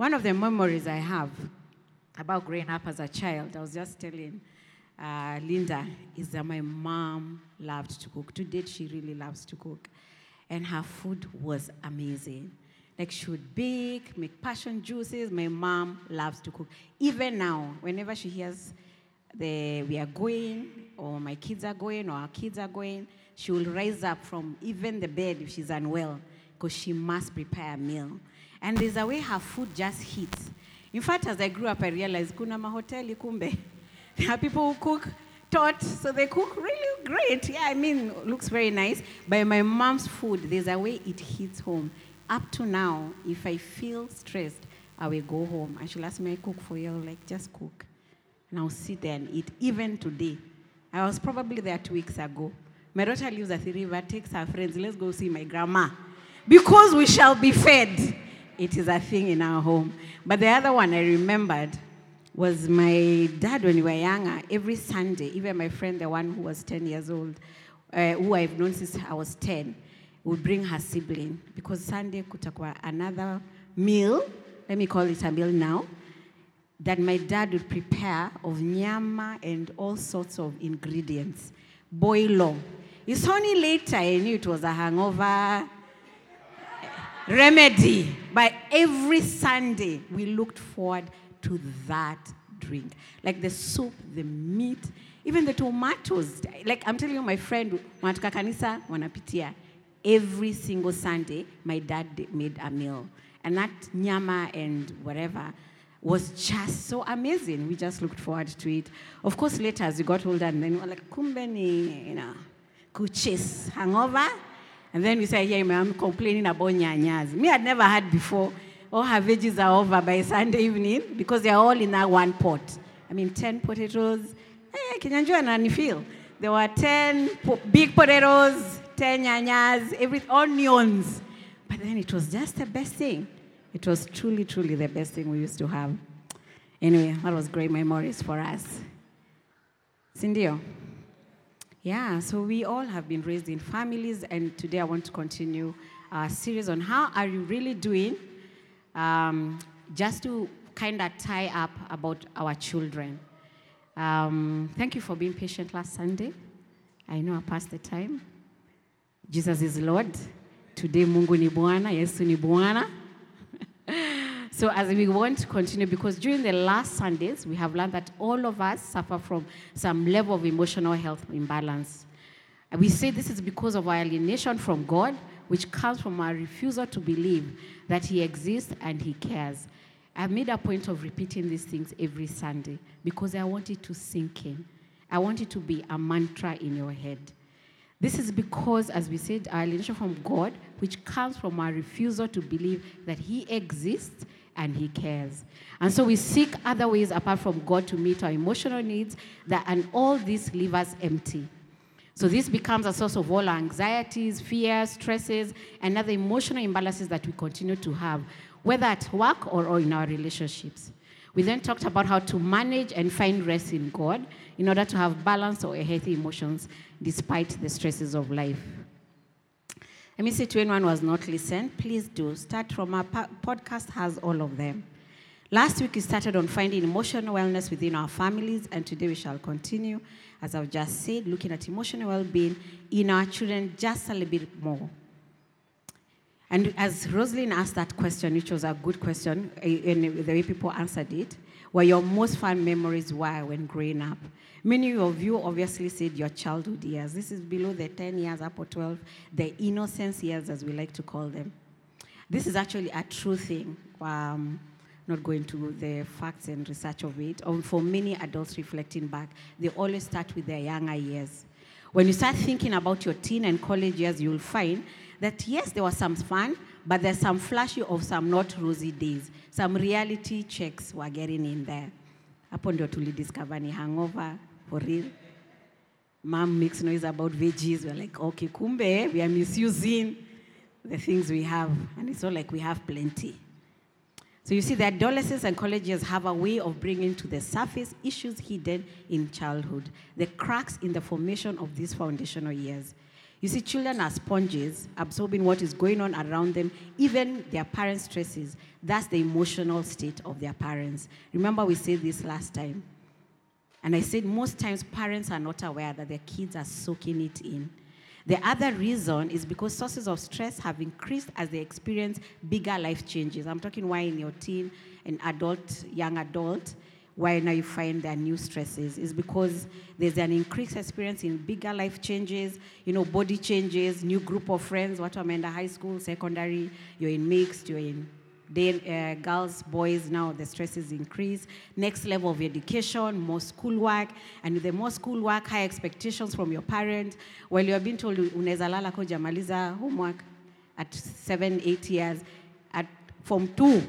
One of the memories I have about growing up as a child, I was just telling uh, Linda, is that my mom loved to cook. To date, she really loves to cook. And her food was amazing. Like she would bake, make passion juices. My mom loves to cook. Even now, whenever she hears the, we are going, or my kids are going, or our kids are going, she will rise up from even the bed if she's unwell, because she must prepare a meal. And there's a way her food just hits. In fact, as I grew up, I realized kuna mahoteli kumbe. There are people who cook taught, so they cook really great. Yeah, I mean, looks very nice. But my mom's food, there's a way it hits home. Up to now, if I feel stressed, I will go home and she'll ask me, I cook for you. Like, just cook. And I'll sit there and eat. Even today, I was probably there two weeks ago. My daughter lives at the river, takes her friends, let's go see my grandma. Because we shall be fed. It is a thing in our home. But the other one I remembered was my dad when we were younger. Every Sunday, even my friend, the one who was 10 years old, uh, who I've known since I was 10, would bring her sibling because Sunday kutakuwa another meal, let me call it a meal now, that my dad would prepare of nyama and all sorts of ingredients. Boilo. It's only later I knew it was a hangover remedy. By every Sunday, we looked forward to that drink. Like the soup, the meat, even the tomatoes. Like I'm telling you, my friend, wanatoka kanisa, wanapitia. Every single Sunday, my dad made a meal. And that nyama and whatever was just so amazing. We just looked forward to it. Of course, later as we got older, and then we were like, kumbe ni, you know, kuchis, hangover. And then we say, yeah, I'm complaining about nyanyas. Me, I'd never had before. All her veggies are over by Sunday evening because they're all in that one pot. I mean, 10 potatoes. Eh, hey, kinyanjua na feel. There were 10 po- big potatoes, 10 nyanyas, every, onions. But then it was just the best thing. It was truly, truly the best thing we used to have. Anyway, that was great memories for us. Sindio? Yeah, so we all have been raised in families, and today I want to continue our series on how are you really doing, um, just to kind of tie up about our children. Um, thank you for being patient last Sunday. I know I passed the time. Jesus is Lord. Today Mungu ni Bwana, Yesu ni Bwana. So as we want to continue, because during the last Sundays, we have learned that all of us suffer from some level of emotional health imbalance. We say this is because of our alienation from God, which comes from our refusal to believe that He exists and He cares. I've made a point of repeating these things every Sunday because I want it to sink in. I want it to be a mantra in your head. This is because, as we said, our alienation from God, which comes from our refusal to believe that He exists and He cares. And so we seek other ways apart from God to meet our emotional needs, that, and all this leave us empty. So this becomes a source of all our anxieties, fears, stresses, and other emotional imbalances that we continue to have, whether at work or, or in our relationships. We then talked about how to manage and find rest in God in order to have balance or healthy emotions despite the stresses of life. Me say to anyone who has not listened, please do. Start from our po- podcast has all of them. Last week we started on finding emotional wellness within our families, and today we shall continue, as I've just said, looking at emotional well-being in our children just a little bit more. And as Rosalind asked that question, which was a good question, eh, in the way people answered it, were your most fun memories were when growing up? Many of you obviously said your childhood years. This is below the 10 years, up or 12, the innocence years, as we like to call them. This is actually a true thing. Um, not going to the facts and research of it. Um, for many adults reflecting back, they always start with their younger years. When you start thinking about your teen and college years, you'll find that yes, there was some fun, but there's some flashy of some not rosy days. Some reality checks were getting in there. Hapo ndio tulidiscover ni hangover for real. Mom makes noise about veggies. We're like, okay, kumbe, we are misusing the things we have. And it's not like we have plenty. So you see, the adolescents and college years have a way of bringing to the surface issues hidden in childhood, the cracks in the formation of these foundational years. You see, children are sponges, absorbing what is going on around them, even their parents' stresses. That's the emotional state of their parents. Remember, we said this last time. And I said most times parents are not aware that their kids are soaking it in. The other reason is because sources of stress have increased as they experience bigger life changes. I'm talking why in your teen and adult, young adult, why now you find there are new stresses is because there's an increased experience in bigger life changes, you know, body changes, new group of friends, what I'm in high school, secondary, you're in mixed, you're in uh, girls, boys, now the stresses increase. Next level of education, more schoolwork, and with the more schoolwork, high expectations from your parents. While you are being told unaweza lala kwa jamaliza homework at seven, eight years, at form two,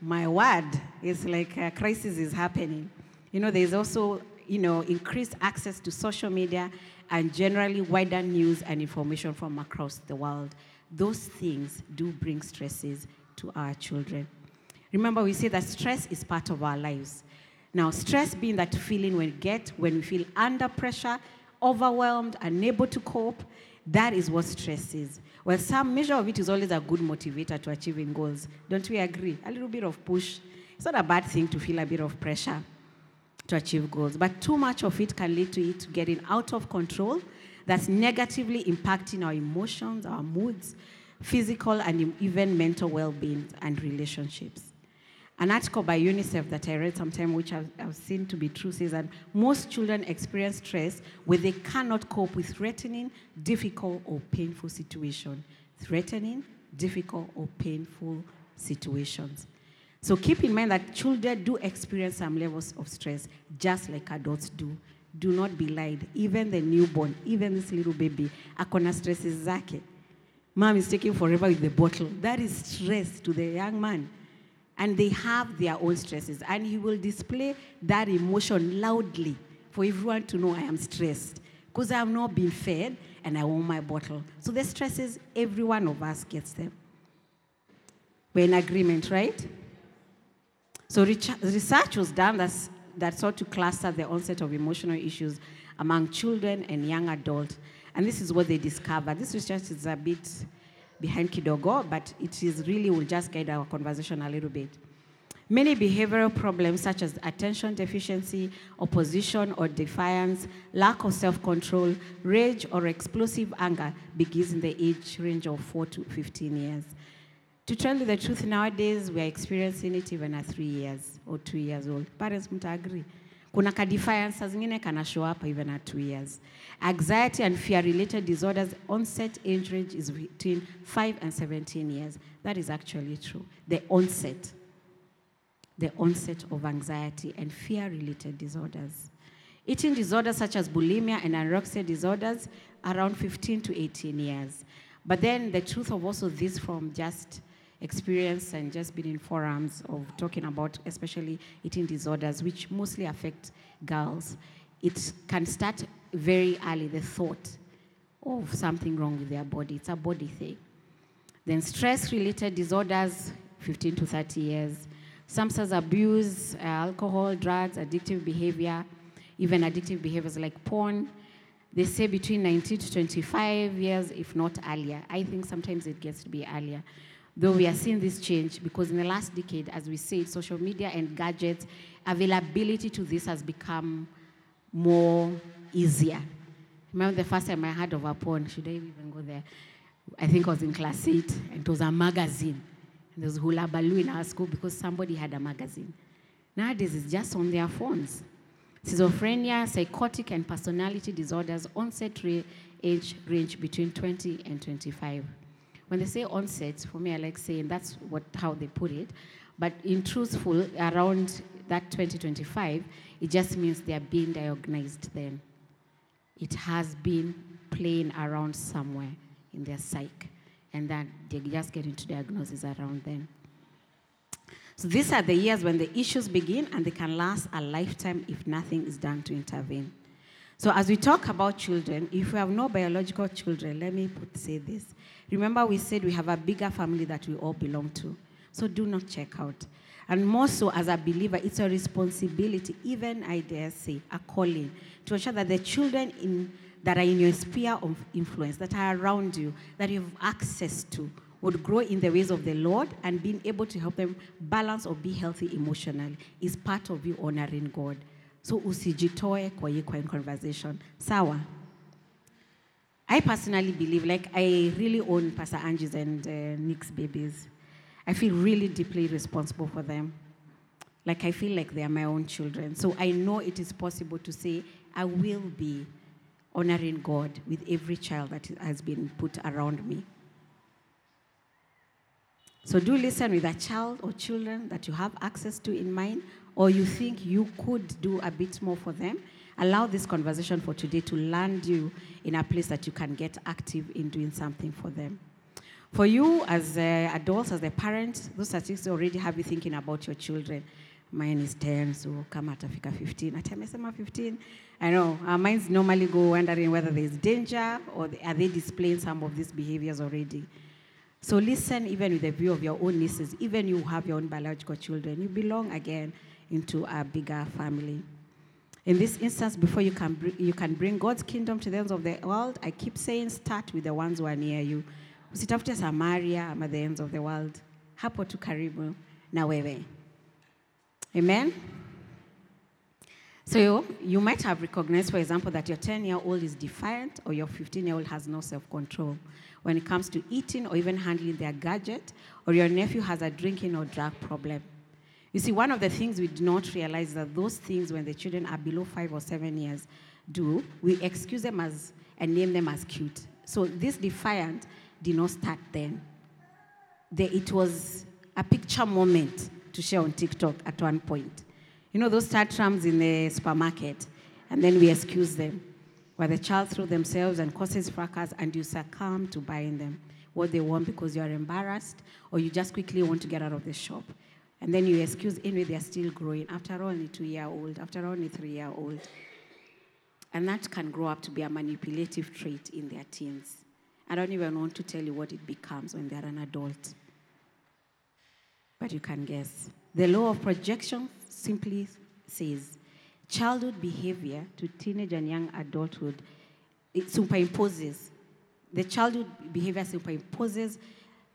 my word, it's like a crisis is happening. You know, there's also you know increased access to social media and generally wider news and information from across the world. Those things do bring stresses to our children. Remember, we say that stress is part of our lives. Now, stress being that feeling we get when we feel under pressure, overwhelmed, unable to cope, that is what stress is. Well, some measure of it is always a good motivator to achieving goals. Don't we agree? A little bit of push. It's not a bad thing to feel a bit of pressure to achieve goals, but too much of it can lead to it getting out of control. That's negatively impacting our emotions, our moods, physical and even mental well being and relationships. An article by UNICEF that I read sometime, which I've, I've, seen to be true, says that most children experience stress where they cannot cope with threatening, difficult, or painful situations. Threatening, difficult, or painful situations. So keep in mind that children do experience some levels of stress, just like adults do. Do not be lied. Even the newborn, even this little baby, akona stresses zake. Mom is taking forever with the bottle. That is stress to the young man. And they have their own stresses. And he will display that emotion loudly for everyone to know I am stressed. Because I have not been fed and I want my bottle. So the stresses, every one of us gets them. We're in agreement, right? So research was done that's, that sought to cluster the onset of emotional issues among children and young adults and this is what they discovered. This research is a bit behind Kidogo, but it is really will just guide our conversation a little bit. Many behavioral problems such as attention deficiency, opposition or defiance, lack of self-control, rage or explosive anger begins in the age range of 4 to 15 years. To tell you the truth, nowadays we are experiencing it even at 3 years or 2 years old. Parents mta agree. Kuna ka defiance zingine kana show up even at 2 years. Anxiety and fear related disorders, onset age range is between 5 and 17 years. That is actually true. The onset. The onset of anxiety and fear related disorders. Eating disorders such as bulimia and anorexia disorders, around 15 to 18 years. But then the truth of also this from just experience and just being in forums of talking about especially eating disorders, which mostly affect girls, it can start very early, the thought of something wrong with their body. It's a body thing. Then stress-related disorders, 15 to 30 years. Substance abuse, uh, alcohol, drugs, addictive behavior, even addictive behaviors like porn. They say between 19 to 25 years, if not earlier. I think sometimes it gets to be earlier. Though we are seeing this change because in the last decade, as we said, social media and gadgets, availability to this has become more easier. Remember the first time I heard of a porn, should I even go there? I think I was in class eight, and it was a magazine. And there was hula baloo in our school because somebody had a magazine. Nowadays, it's just on their phones. Schizophrenia, psychotic and personality disorders, onset age range between 20 and 25. When they say onset, for me, I like saying that's what how they put it. But in truthful, around that 2025, it just means they are being diagnosed then. It has been playing around somewhere in their psyche, and then they just get into diagnosis around then. So these are the years when the issues begin, and they can last a lifetime if nothing is done to intervene. So as we talk about children, if we have no biological children, let me put, say this. Remember, we said we have a bigger family that we all belong to. So do not check out. And more so, as a believer, it's a responsibility, even I dare say, a calling, to ensure that the children in that are in your sphere of influence, that are around you, that you have access to, would grow in the ways of the Lord and being able to help them balance or be healthy emotionally is part of you honoring God. So usijitoe kwa hii conversation. Sawa? I personally believe, like I really own Pastor Angie's and uh, Nick's babies. I feel really deeply responsible for them. Like I feel like they are my own children. So I know it is possible to say, I will be honoring God with every child that has been put around me. So do listen with a child or children that you have access to in mind, or you think you could do a bit more for them. Allow this conversation for today to land you in a place that you can get active in doing something for them. For you as uh, adults, as a parent, those statistics already have you thinking about your children. Mine is 10, so come atafika 15. Ati amesema 15. I know, our minds normally go wondering whether there's danger or are they displaying some of these behaviors already. So listen, even with the view of your own nieces, even you have your own biological children, you belong again into a bigger family. In this instance, before you can, br- you can bring God's kingdom to the ends of the world, I keep saying start with the ones who are near you. Usitafute Samaria ama the ends of the world. Hapo tu karibu na wewe. Amen? So you might have recognized, for example, that your 10 year old is defiant or your 15 year old has no self control when it comes to eating or even handling their gadget, or your nephew has a drinking or drug problem. You see, one of the things we do not realize is that those things, when the children are below five or seven years, do, we excuse them as and name them as cute. So this defiant did not start then. The, it was a picture moment to share on TikTok at one point. You know those tantrums in the supermarket, and then we excuse them, where the child threw themselves and causes fracas, and you succumb to buying them what they want because you are embarrassed, or you just quickly want to get out of the shop. And then you excuse anyway, they are still growing. After all, only two year old, after all, only three year old. And that can grow up to be a manipulative trait in their teens. I don't even want to tell you what it becomes when they're an adult. But you can guess. The law of projection simply says childhood behavior to teenage and young adulthood it superimposes. The childhood behavior superimposes.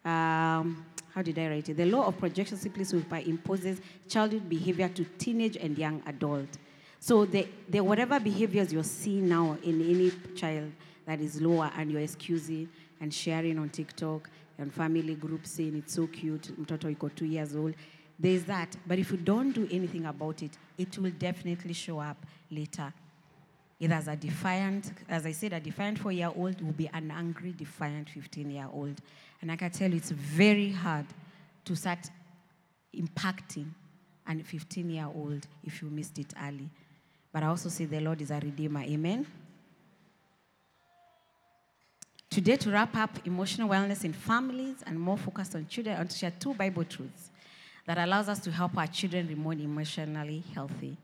Um, how did I write it? The law of projection simply imposes childhood behavior to teenage and young adult. So the, the whatever behaviors you're seeing now in any child that is lower and you're excusing and sharing on TikTok and family groups saying it's so cute, mtoto iko two years old, there's that. But if you don't do anything about it, it will definitely show up later. Either as a defiant, as I said, a defiant four year old will be an angry, defiant 15 year old. And I can tell you, it's very hard to start impacting a 15 year old if you missed it early. But I also say the Lord is a redeemer. Amen. Today, to wrap up emotional wellness in families and more focused on children, I want to share two Bible truths that allows us to help our children remain emotionally healthy.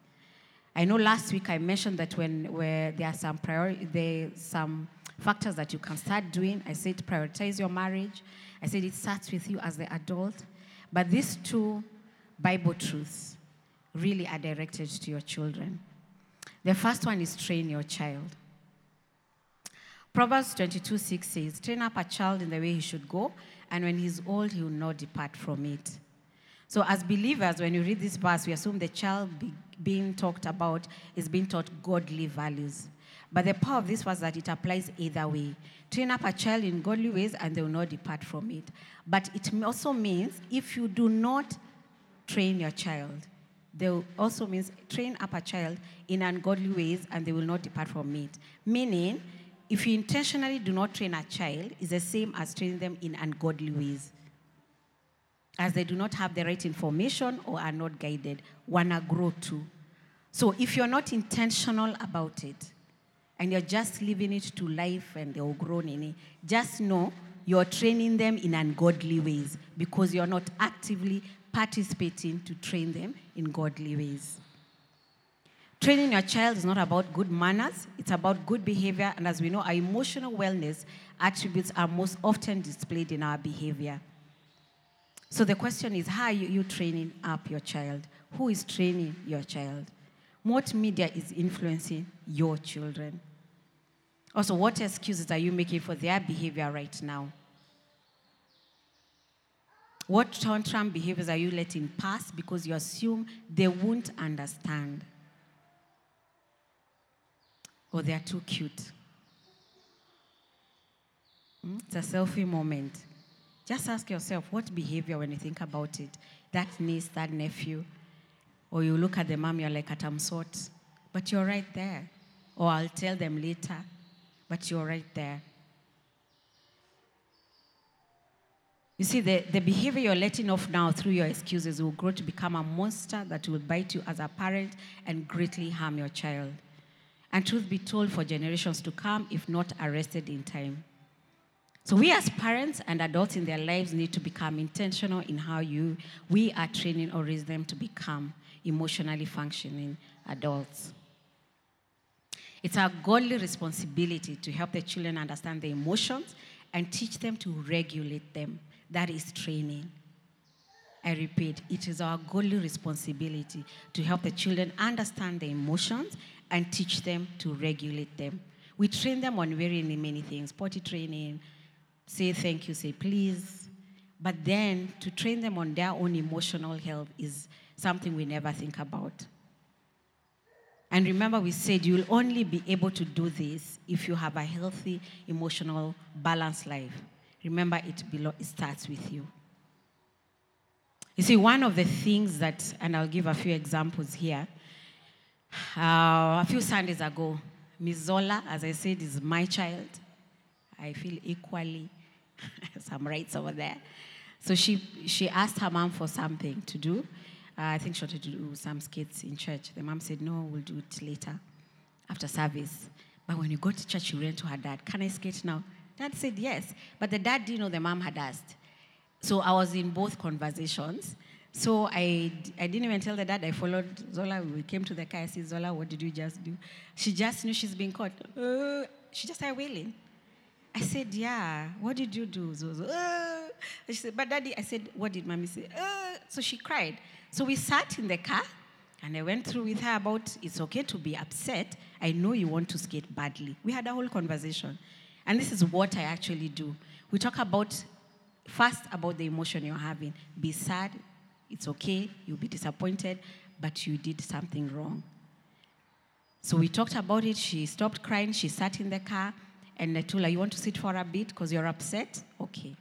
I know last week I mentioned that when where there are some there some factors that you can start doing. I said prioritize your marriage. I said it starts with you as the adult. But these two Bible truths really are directed to your children. The first one is train your child. Proverbs 22 6 says, Train up a child in the way he should go, and when he's old, he will not depart from it. So, as believers, when you read this verse, we assume the child being talked about is being taught godly values. But the power of this was that it applies either way. Train up a child in godly ways, and they will not depart from it. But it also means if you do not train your child, they also means train up a child in ungodly ways, and they will not depart from it. Meaning, if you intentionally do not train a child, is the same as training them in ungodly ways as they do not have the right information or are not guided, wanna grow too. So if you're not intentional about it and you're just leaving it to life and they'll grow in it, just know you're training them in ungodly ways because you're not actively participating to train them in godly ways. Training your child is not about good manners, it's about good behavior. And as we know, our emotional wellness attributes are most often displayed in our behavior. So the question is how are you, training up your child? Who is training your child? What media is influencing your children? Also, what excuses are you making for their behavior right now? What tantrum behaviors are you letting pass because you assume they won't understand? Or they're too cute? Hmm? It's a selfie moment. Just ask yourself what behavior, when you think about it, that niece, that nephew, or you look at the mom, you're like, at I'm sort, but you're right there. Or I'll tell them later, but you're right there. You see, the, the behavior you're letting off now through your excuses will grow to become a monster that will bite you as a parent and greatly harm your child. And truth be told, for generations to come, if not arrested in time. So we as parents and adults in their lives need to become intentional in how you we are training or raise them to become emotionally functioning adults. It's our godly responsibility to help the children understand their emotions and teach them to regulate them. That is training. I repeat, it is our godly responsibility to help the children understand their emotions and teach them to regulate them. We train them on very many things potty training, say thank you, say please. But then to train them on their own emotional health is something we never think about. And remember, we said you'll only be able to do this if you have a healthy, emotional, balanced life. Remember, it, below, it starts with you. You see, one of the things that, and I'll give a few examples here. Uh, a few Sundays ago, Miss Zola, as I said, is my child. I feel equally some rights over there. So she, she asked her mom for something to do. Uh, I think she wanted to do some skits in church. The mom said, No, we'll do it later after service. But when you go to church, you ran to her dad. Can I skate now? Dad said yes. But the dad didn't know the mom had asked. So I was in both conversations. So I, I didn't even tell the dad. I followed Zola. We came to the car. I said, Zola, what did you just do? She just knew she's been caught. Uh, she just started wailing. I said, yeah. What did you do, Zozo? Uh. She said, but daddy, I said, what did mommy say? Uh. So she cried. So we sat in the car and I went through with her about it's okay to be upset. I know you want to skate badly. We had a whole conversation. And this is what I actually do. We talk about first about the emotion you're having. Be sad, it's okay, you'll be disappointed, but you did something wrong. So we talked about it. She stopped crying. She sat in the car. And her, You want to sit for a bit because you're upset? Okay.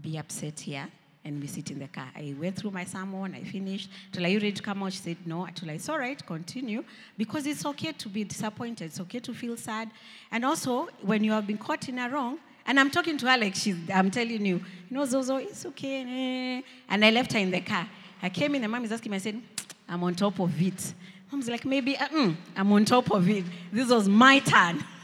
Be upset here and we sit in the car. I went through my sermon, I finished. Till you ready to come out? She said, no. I it's all right, continue. Because it's okay to be disappointed. It's okay to feel sad. And also, when you have been caught in a wrong, and I'm talking to her like she's, I'm telling you, you know, Zozo, it's okay. Eh. And I left her in the car. I came in, the mom is asking me, I said, I'm on top of it. Mom's like, maybe, uh-uh, I'm on top of it. This was my turn.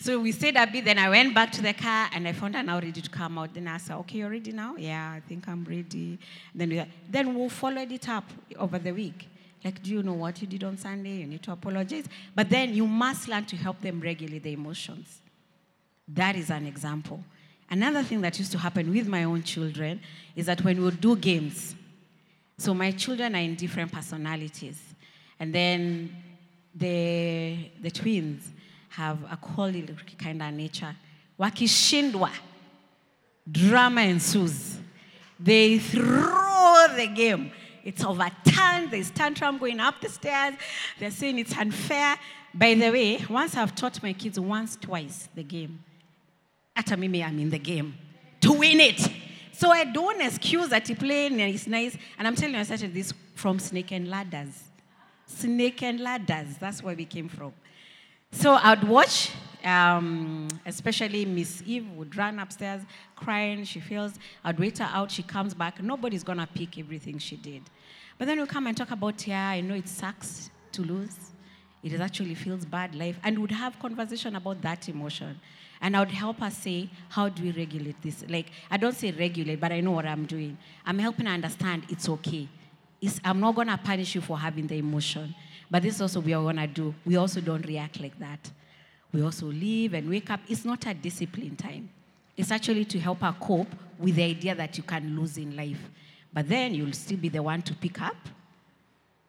So we stayed a bit. Then I went back to the car and I found her now ready to come out. Then I said, "Okay, you're ready now? Yeah, I think I'm ready." Then we, then we followed it up over the week. Like, do you know what you did on Sunday? You need to apologize. But then you must learn to help them regulate their emotions. That is an example. Another thing that used to happen with my own children is that when we would do games, so my children are in different personalities, and then the the twins have a cold kind of nature. Wakishindwa, drama ensues. They throw the game. It's overturned. There's tantrum going up the stairs. They're saying it's unfair. By the way, once I've taught my kids once, twice the game. Ata mimi, I'm in the game to win it. So I don't excuse that he played and it's nice. And I'm telling you, I started this from Snake and Ladders. Snake and Ladders. That's where we came from. So I'd watch, um, especially Miss Eve would run upstairs crying. She feels, I'd wait her out. She comes back. Nobody's going to pick everything she did. But then we come and talk about, yeah, I know it sucks to lose. It actually feels bad life. And would have conversation about that emotion. And I would help her say, how do we regulate this? Like, I don't say regulate, but I know what I'm doing. I'm helping her understand it's okay. It's, I'm not going to punish you for having the emotion. But this is also we are going to do. We also don't react like that. We also live and wake up. It's not a discipline time. It's actually to help her cope with the idea that you can lose in life. But then you'll still be the one to pick up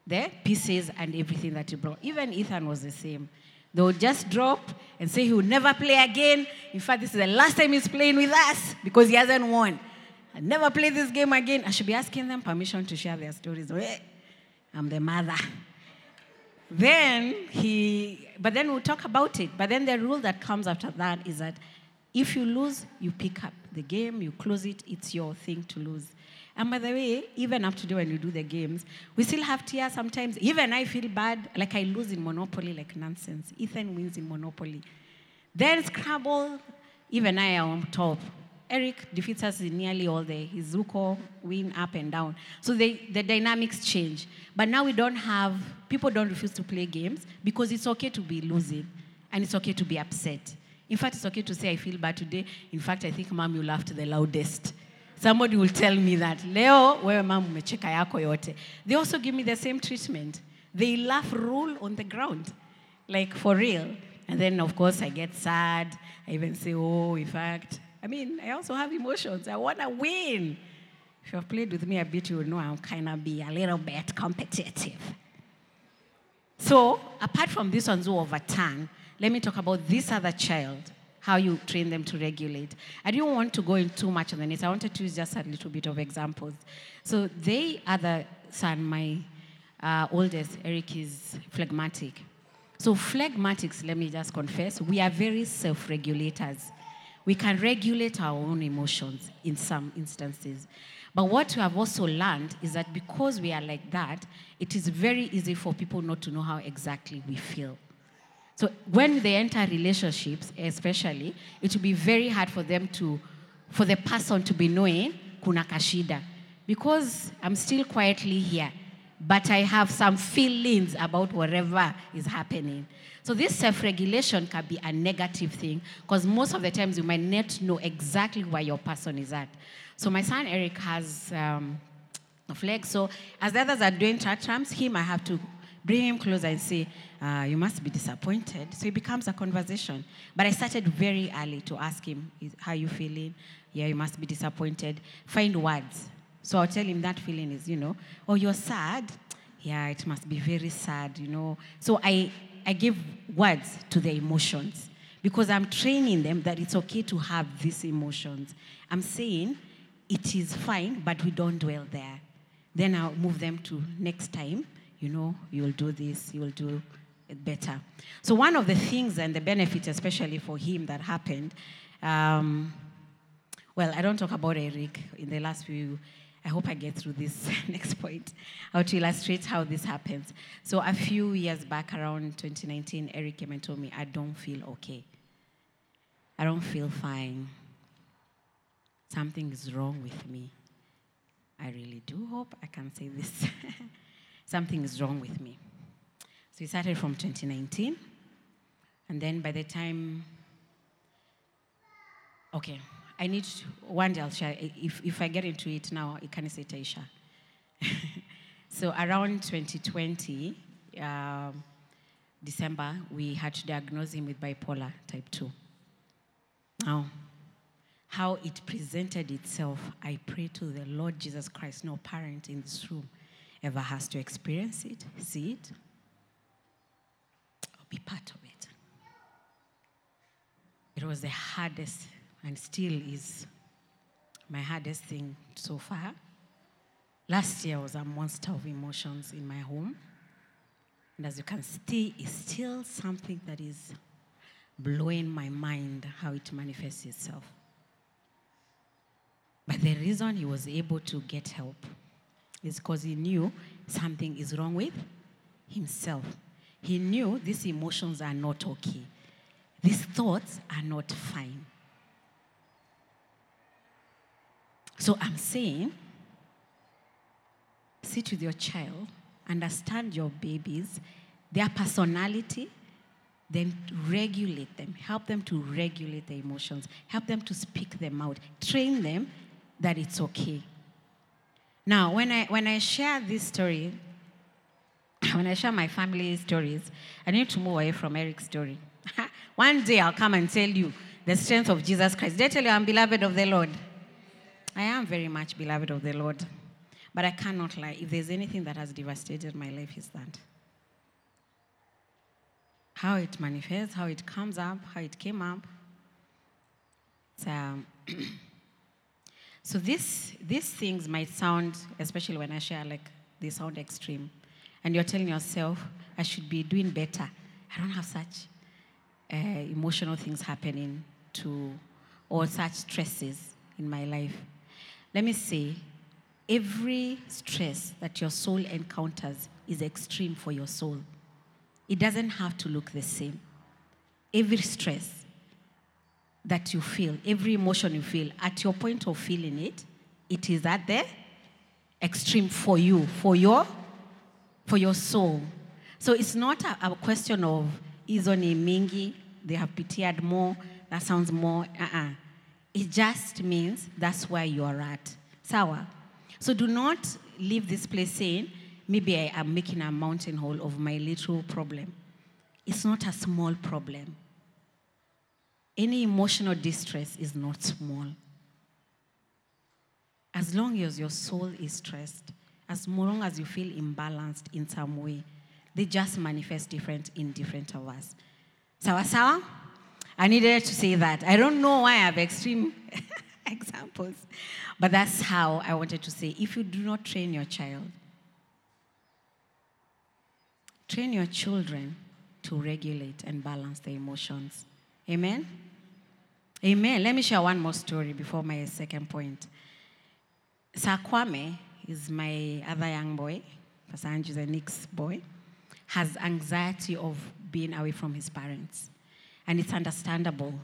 the pieces and everything that you brought. Even Ethan was the same. They will just drop and say he will never play again. In fact, this is the last time he's playing with us because he hasn't won. I never play this game again. I should be asking them permission to share their stories. I'm the mother. Then he, but then we'll talk about it. But then the rule that comes after that is that if you lose, you pick up the game, you close it, it's your thing to lose. And by the way, even up to when you do the games, we still have tears sometimes. Even I feel bad, like I lose in Monopoly like nonsense. Ethan wins in Monopoly. Then Scrabble, even I am top. Eric defeats us in nearly all the his Zuko win up and down. So they, the dynamics change. But now we don't have, people don't refuse to play games because it's okay to be losing and it's okay to be upset. In fact, it's okay to say, I feel bad today. In fact, I think mom, you laughed the loudest. Somebody will tell me that, Leo, wewe mom umecheka yako yote. They also give me the same treatment. They laugh roll on the ground, like for real. And then, of course, I get sad. I even say, oh, in fact, I mean, I also have emotions. I want to win. If you've played with me a bit, you know I'm kind of be a little bit competitive. So, apart from this one, Zoo overturn, let me talk about this other child, how you train them to regulate. I didn't want to go in too much on the this. I wanted to use just a little bit of examples. So, they are the son, my uh, oldest, Eric, is phlegmatic. So, phlegmatics, let me just confess, we are very self regulators. We can regulate our own emotions in some instances. But what we have also learned is that because we are like that, it is very easy for people not to know how exactly we feel. So when they enter relationships, especially, it will be very hard for them to, for the person to be knowing kuna kashida. Because I'm still quietly here, but I have some feelings about whatever is happening. So this self-regulation can be a negative thing because most of the times you might not know exactly where your person is at. So my son Eric has um, a flag. So as the others are doing tantrums, him I have to bring him closer and say, uh, "You must be disappointed." So it becomes a conversation. But I started very early to ask him, "How you feeling?" Yeah, you must be disappointed. Find words. So I'll tell him that feeling is, you know, oh, you're sad. Yeah, it must be very sad, you know. So I I give words to their emotions because I'm training them that it's okay to have these emotions. I'm saying it is fine, but we don't dwell there. Then I'll move them to next time, you know, you'll do this, you'll do it better. So, one of the things and the benefits, especially for him, that happened, um, well, I don't talk about Eric in the last few I hope I get through this next point, how to illustrate how this happens. So, a few years back, around 2019, Eric came and told me, I don't feel okay. I don't feel fine. Something is wrong with me. I really do hope I can say this. Something is wrong with me. So, we started from 2019. And then by the time, okay, I need to, one day I'll share. If, if I get into it now, I can say Taisha. so around 2020, um, December, we had to diagnose him with bipolar type 2. Now, how it presented itself, I pray to the Lord Jesus Christ, no parent in this room ever has to experience it, see it, or be part of it. It was the hardest and still is my hardest thing so far. Last year was a monster of emotions in my home. And as you can see, it's still something that is blowing my mind how it manifests itself. But the reason he was able to get help is because he knew something is wrong with himself. He knew these emotions are not okay, these thoughts are not fine. So I'm saying, sit with your child, understand your babies, their personality, then regulate them. Help them to regulate their emotions. Help them to speak them out. Train them that it's okay. Now, when I, when I share this story, when I share my family stories, I need to move away from Eric's story. One day I'll come and tell you the strength of Jesus Christ. I tell you I'm beloved of the Lord? I am very much beloved of the Lord. But I cannot lie. If there's anything that has devastated my life, is that. how it manifests, how it comes up, how it came up. So, so this, these things might sound, especially when I share, like they sound extreme. And you're telling yourself, I should be doing better. I don't have such uh, emotional things happening to, or such stresses in my life. Let me say, every stress that your soul encounters is extreme for your soul. It doesn't have to look the same. Every stress that you feel, every emotion you feel, at your point of feeling it, it is at the extreme for you, for your, for your soul. So it's not a, a question of izoni mingi, they have pitied more, that sounds more. Uh-uh. It just means that's where you are at. Sawa. So do not leave this place saying, maybe I am making a mountain hole of my little problem. It's not a small problem. Any emotional distress is not small. As long as your soul is stressed, as long as you feel imbalanced in some way, they just manifest different in different of us. Sawa sawa? I needed to say that. I don't know why I have extreme examples, but that's how I wanted to say. If you do not train your child, train your children to regulate and balance their emotions. Amen? Amen. Let me share one more story before my second point. Sakwame is my other young boy. Pastor is a Nick's boy. Has anxiety of being away from his parents. And it's understandable.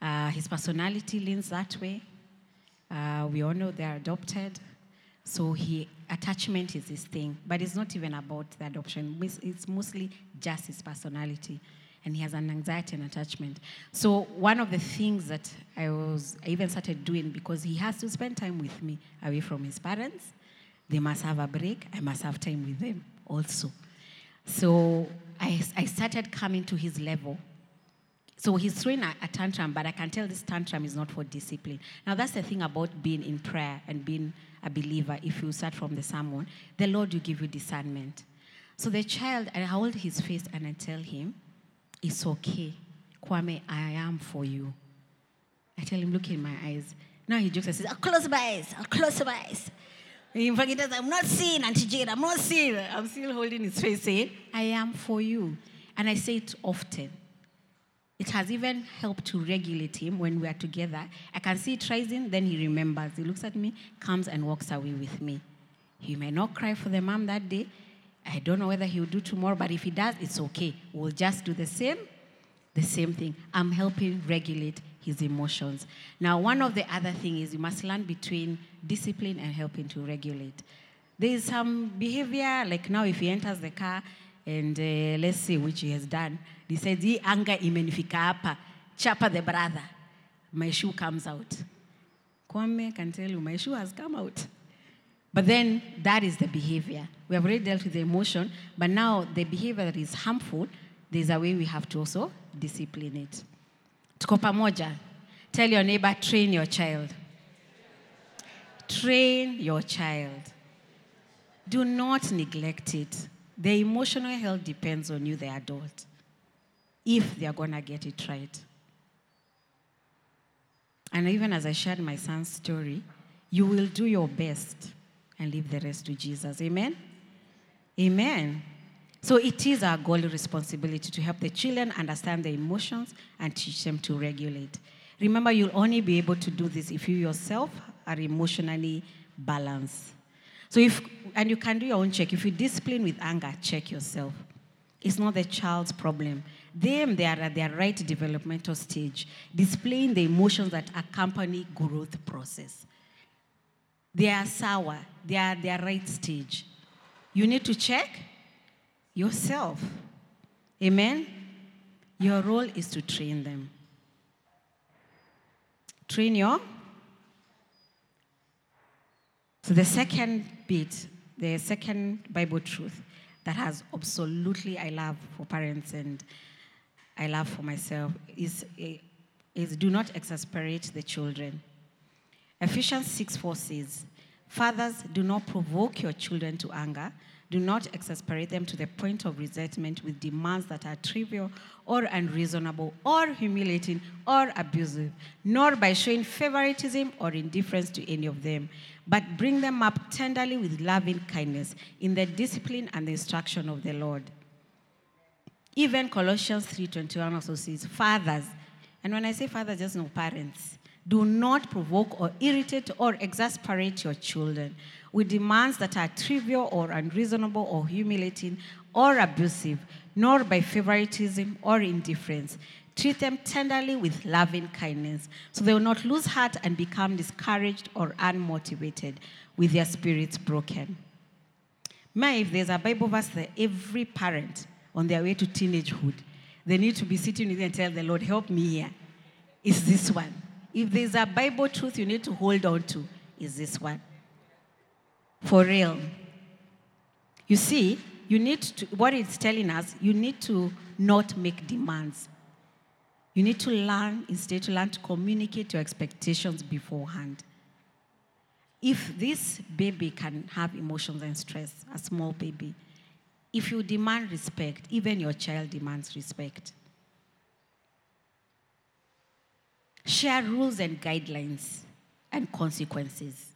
Uh, his personality leans that way. Uh, we all know they're adopted. So he attachment is his thing, but it's not even about the adoption. It's mostly just his personality, and he has an anxiety and attachment. So one of the things that I was I even started doing because he has to spend time with me away from his parents. They must have a break. I must have time with them also. So I, I started coming to his level so he's throwing a, a, tantrum, but I can tell this tantrum is not for discipline. Now, that's the thing about being in prayer and being a believer. If you start from the sermon, the Lord will give you discernment. So the child, I hold his face and I tell him, It's okay. Kwame, I am for you. I tell him, Look in my eyes. Now he jokes and says, I'll close my eyes. I'll close my eyes. In fact, he does, I'm not seeing, Auntie Jade. I'm not seeing. I'm still holding his face saying, I am for you. And I say it often. It has even helped to regulate him when we are together. I can see it rising, then he remembers. He looks at me, comes and walks away with me. He may not cry for the mom that day. I don't know whether he will do tomorrow, but if he does, it's okay. We'll just do the same, the same thing. I'm helping regulate his emotions. Now, one of the other things is you must learn between discipline and helping to regulate. There is some behavior, like now if he enters the car, and uh, let's see which he has done. He said, hii anga imenifika hapa, chapa the brother. My shoe comes out. Kwame can tell you, my shoe has come out. But then that is the behavior. We have already dealt with the emotion, but now the behavior that is harmful, there's a way we have to also discipline it. Tuko pamoja. Tell your neighbor, train your child. Train your child. Do not neglect it. The emotional health depends on you, the adult, if they are going to get it right. And even as I shared my son's story, you will do your best and leave the rest to Jesus. Amen? Amen. So it is our goal responsibility to help the children understand their emotions and teach them to regulate. Remember, you'll only be able to do this if you yourself are emotionally balanced. So if, and you can do your own check. If you discipline with anger, check yourself. It's not the child's problem. Them, they are at their right developmental stage, displaying the emotions that accompany growth process. They are sour. They are at their right stage. You need to check yourself. Amen? Your role is to train them. Train your so, the second bit, the second Bible truth that has absolutely I love for parents and I love for myself is, is do not exasperate the children. Ephesians 6 4 says, Fathers, do not provoke your children to anger. Do not exasperate them to the point of resentment with demands that are trivial or unreasonable or humiliating or abusive, nor by showing favoritism or indifference to any of them, but bring them up tenderly with loving kindness in the discipline and the instruction of the Lord. Even Colossians 3:21 also says, "Fathers, and when I say fathers, just no parents, do not provoke or irritate or exasperate your children with demands that are trivial or unreasonable or humiliating or abusive, nor by favoritism or indifference. Treat them tenderly with loving kindness, so they will not lose heart and become discouraged or unmotivated with their spirits broken. Man, if there's a Bible verse that every parent on their way to teenagehood, they need to be sitting with and tell the Lord, help me here, is this one. If there's a Bible truth you need to hold on to, is this one. For real. You see, you need to, what it's telling us, you need to not make demands. You need to learn, instead, to learn to communicate your expectations beforehand. If this baby can have emotions and stress, a small baby, if you demand respect, even your child demands respect. Share rules and guidelines and consequences.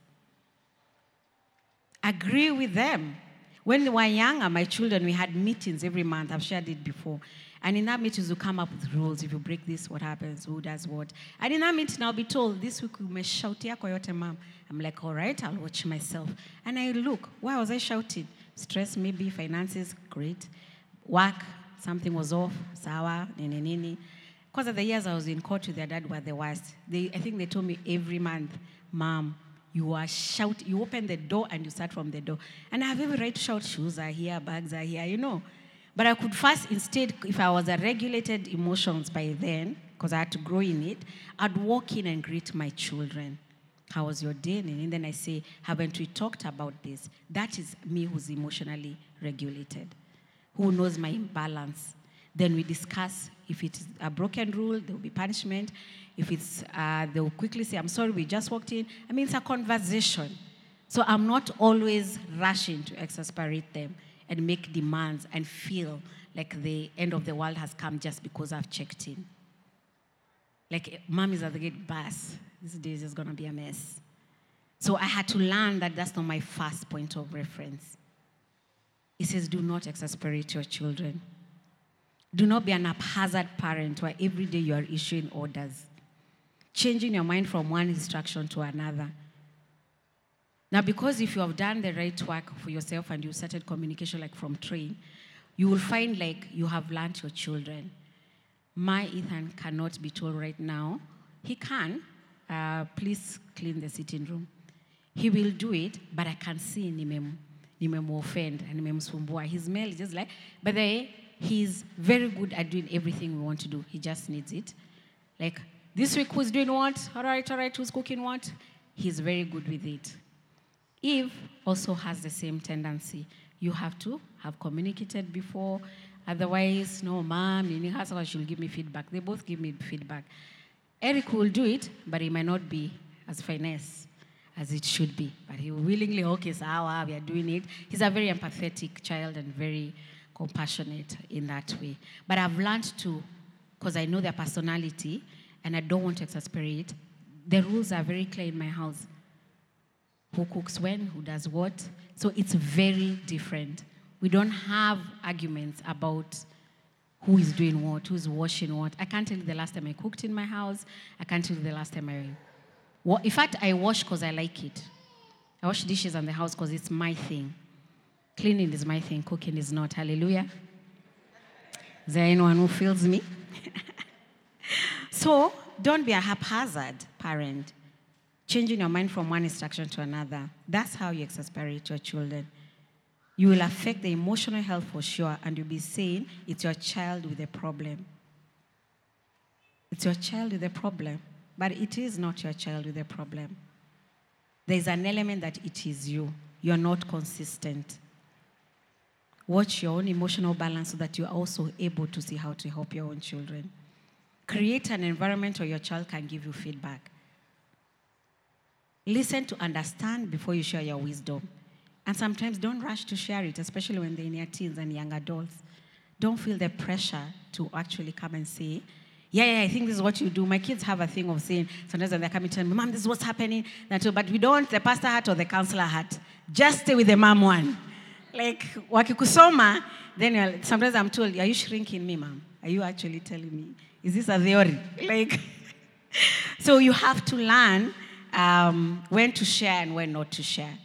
Agree with them. When they were younger, my children, we had meetings every month. I've shared it before. And in that meeting, we come up with rules. If you break this, what happens? Who does what? And in that meeting, I'll be told, this week shout here, Coyote Mom. I'm like, all right, I'll watch myself. And I look, why was I shouting? Stress, maybe, finances, great. Work, something was off, sawa, nini, nini. Because of the years I was in court with their dad were the worst. They, I think they told me every month, Mom, you are shout. You open the door and you start from the door. And I have every right to shout. Shoes are here, bags are here, you know. But I could first, instead, if I was a regulated emotions by then, because I had to grow in it, I'd walk in and greet my children. How was your day? And then I say, haven't we talked about this? That is me who's emotionally regulated, who knows my imbalance. Then we discuss if it's a broken rule, there will be punishment. If it's, uh, they will quickly say, I'm sorry, we just walked in. I mean, it's a conversation. So I'm not always rushing to exasperate them and make demands and feel like the end of the world has come just because I've checked in. Like, mom is at the gate, bus. This day is just going to be a mess. So I had to learn that that's not my first point of reference. It says, do not exasperate your children. Do not be an haphazard parent where every day you are issuing orders, changing your mind from one instruction to another. Now, because if you have done the right work for yourself and you started communication like from train, you will find like you have learned your children. My Ethan cannot be told right now. He can. Uh, please clean the sitting room. He will do it, but I can see nimem, nimem offend and nimemsumbua. His mail is just like, but the he's very good at doing everything we want to do. He just needs it. Like this week, who's doing what? All right, all right, who's cooking what? He's very good with it. Eve also has the same tendency. You have to have communicated before. Otherwise, no, mom, Nini Hasaka, she'll give me feedback. They both give me feedback. Eric will do it, but he might not be as finesse as it should be. But he will willingly, okay, so ah, we are doing it. He's a very empathetic child and very compassionate in that way. But I've learned to, because I know their personality and I don't want to exasperate, the rules are very clear in my house who cooks when, who does what. So it's very different. We don't have arguments about who is doing what, who's washing what. I can't tell you the last time I cooked in my house. I can't tell you the last time I. Well, in fact, I wash because I like it. I wash dishes in the house because it's my thing. Cleaning is my thing, cooking is not. Hallelujah. Is there anyone who feels me? so don't be a haphazard parent changing your mind from one instruction to another. That's how you exasperate your children. You will affect the emotional health for sure, and you'll be saying it's your child with a problem. It's your child with a problem, but it is not your child with a problem. There's an element that it is you. You're not consistent. Watch your own emotional balance so that you're also able to see how to help your own children. Create an environment where your child can give you feedback. Listen to understand before you share your wisdom. And sometimes don't rush to share it, especially when they're in your teens and young adults. Don't feel the pressure to actually come and say, yeah, yeah, I think this is what you do. My kids have a thing of saying, sometimes when they come and tell me, Mom, this is what's happening. But we don't the pastor hat or the counselor hat. Just stay with the mom one. Like, wakikusoma, then sometimes I'm told, are you shrinking me, mom? Are you actually telling me? Is this a theory? Like, so you have to learn um, when to share and when not to share.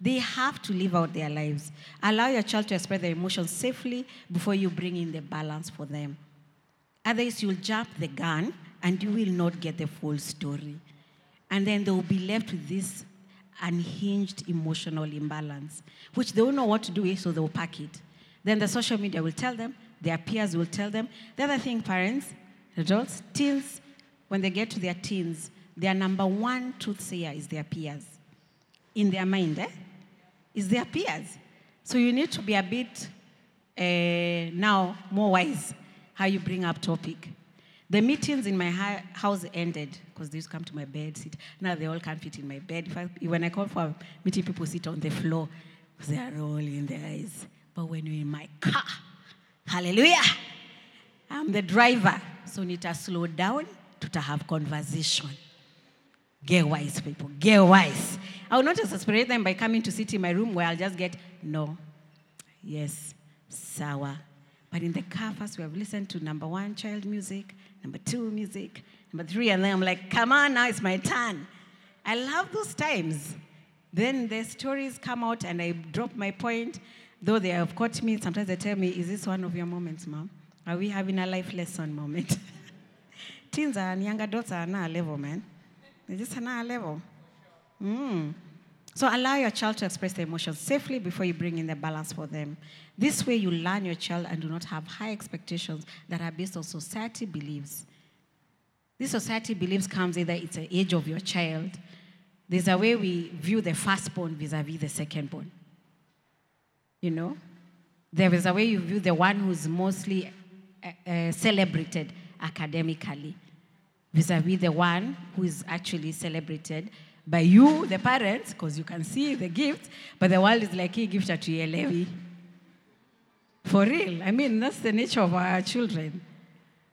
They have to live out their lives. Allow your child to express their emotions safely before you bring in the balance for them. Otherwise, you'll jump the gun and you will not get the full story. And then they will be left with this unhinged emotional imbalance, which they won't know what to do with, so they'll pack it. Then the social media will tell them, their peers will tell them. The other thing, parents, adults, teens, when they get to their teens, their number one truth sayer is their peers. In their mind, eh? Is their peers. So you need to be a bit uh, now more wise how you bring up topic. The meetings in my house ended because they used to come to my bed, sit. Now they all can't fit in my bed. I, when I call for a meeting, people sit on the floor because they are rolling their eyes. But when you're in my car, hallelujah, I'm the driver. So need to slow down to have conversation. Get wise, people. Get wise. I will not just exasperate them by coming to sit in my room where I'll just get no, yes, sour. But in the car, first we have listened to number one, child music, number two, music, number three, and then I'm like, come on, now it's my turn. I love those times. Then the stories come out and I drop my point, though they have caught me. Sometimes they tell me, is this one of your moments, mom? Are we having a life lesson moment? Teens and young adults are now level, man. They're just another level. Mm. So allow your child to express their emotions safely before you bring in the balance for them. This way, you learn your child and do not have high expectations that are based on society beliefs. This society beliefs comes either it's the age of your child. There's a way we view the firstborn vis-a-vis the secondborn. You know, there is a way you view the one who's mostly uh, uh, celebrated academically vis-a-vis the one who is actually celebrated by you, the parents, because you can see the gift, but the world is like, he gift to Levi. For real. I mean, that's the nature of our children.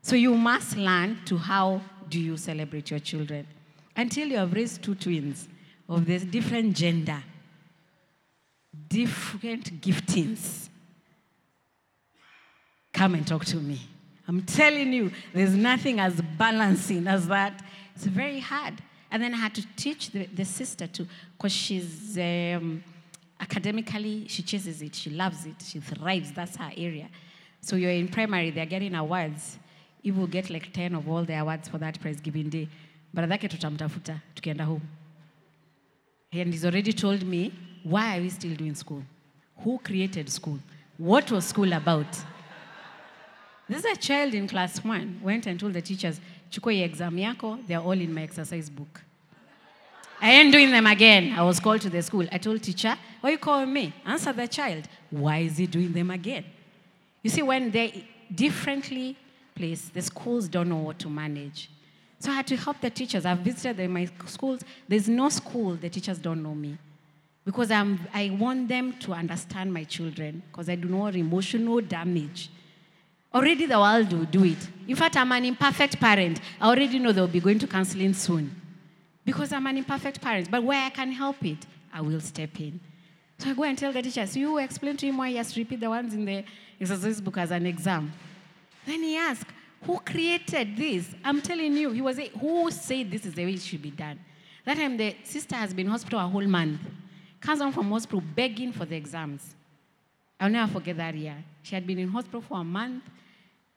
So you must learn to how do you celebrate your children. Until you have raised two twins of this different gender, different giftings. Come and talk to me. I'm telling you, there's nothing as balancing as that. It's very hard. And then I had to teach the, the sister to, because she's um, academically, she chases it, she loves it, she thrives, that's her area. So you're in primary, they're getting awards. You will get like 10 of all the awards for that prize giving day. But that tutamtafuta, tukienda home. And he's already told me, why are we still doing school? Who created school? What was school about? This is a child in class one went and told the teachers, chukua exam yako, they're all in my exercise book. I ain't doing them again. I was called to the school. I told teacher, why you calling me? Answer the child. Why is he doing them again? You see, when they're differently placed, the schools don't know what to manage. So I had to help the teachers. I've visited my schools. There's no school the teachers don't know me. Because I'm, I want them to understand my children because I do not emotional damage. Already the world will do it. In fact, I'm an imperfect parent. I already know they'll be going to counseling soon. Because I'm an imperfect parent. But where I can help it, I will step in. So I go and tell the teacher, so you explain to him why he has to repeat the ones in the exercise book as an exam. Then he asked, who created this? I'm telling you, he was a, who said this is the way it should be done. That time the sister has been hospital a whole month. Comes home from hospital begging for the exams. I'll never forget that year. She had been in hospital for a month.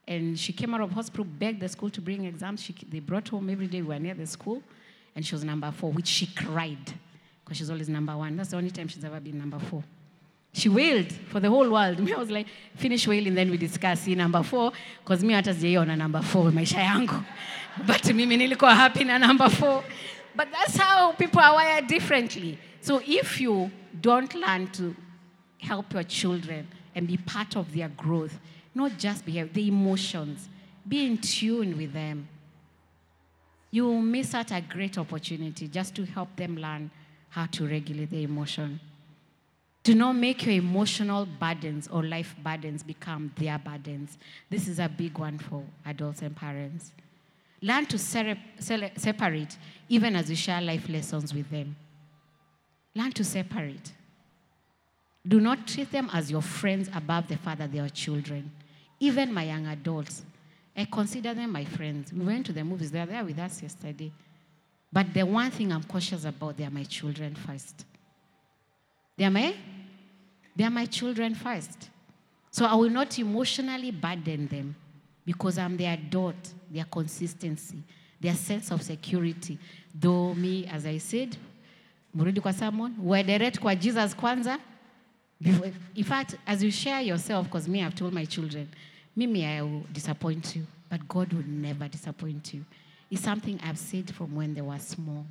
And she came out of hospital, begged the school to bring exams. She, they brought home every day. We were near the school. And she was number four, which she cried because she's always number one. That's the only time she's ever been number four. She wailed for the whole world. Me, I was like, finish wailing, then we discuss. See, number four, because me hata sijaiona number four maisha yangu. But mimi nilikuwa happy na number four. But that's how people are wired differently. So if you don't learn to help your children and be part of their growth, not just behavior, the emotions. Be in tune with them. You will miss out a great opportunity just to help them learn how to regulate their emotion. Do not make your emotional burdens or life burdens become their burdens. This is a big one for adults and parents. Learn to separate even as you share life lessons with them. Learn to separate. Do not treat them as your friends above the fact that they are children. Even my young adults, I consider them my friends. We went to the movies, they were there with us yesterday. But the one thing I'm cautious about, they are my children first. They are my, they are my children first. So I will not emotionally burden them because I'm their adult, their consistency, their sense of security. Though me, as I said, murudi kwa samon we're direct kwa Jesus kwanza. In fact, as you share yourself, because me, I've told my children, Mimi, I will disappoint you, but God will never disappoint you. It's something I've said from when they were small.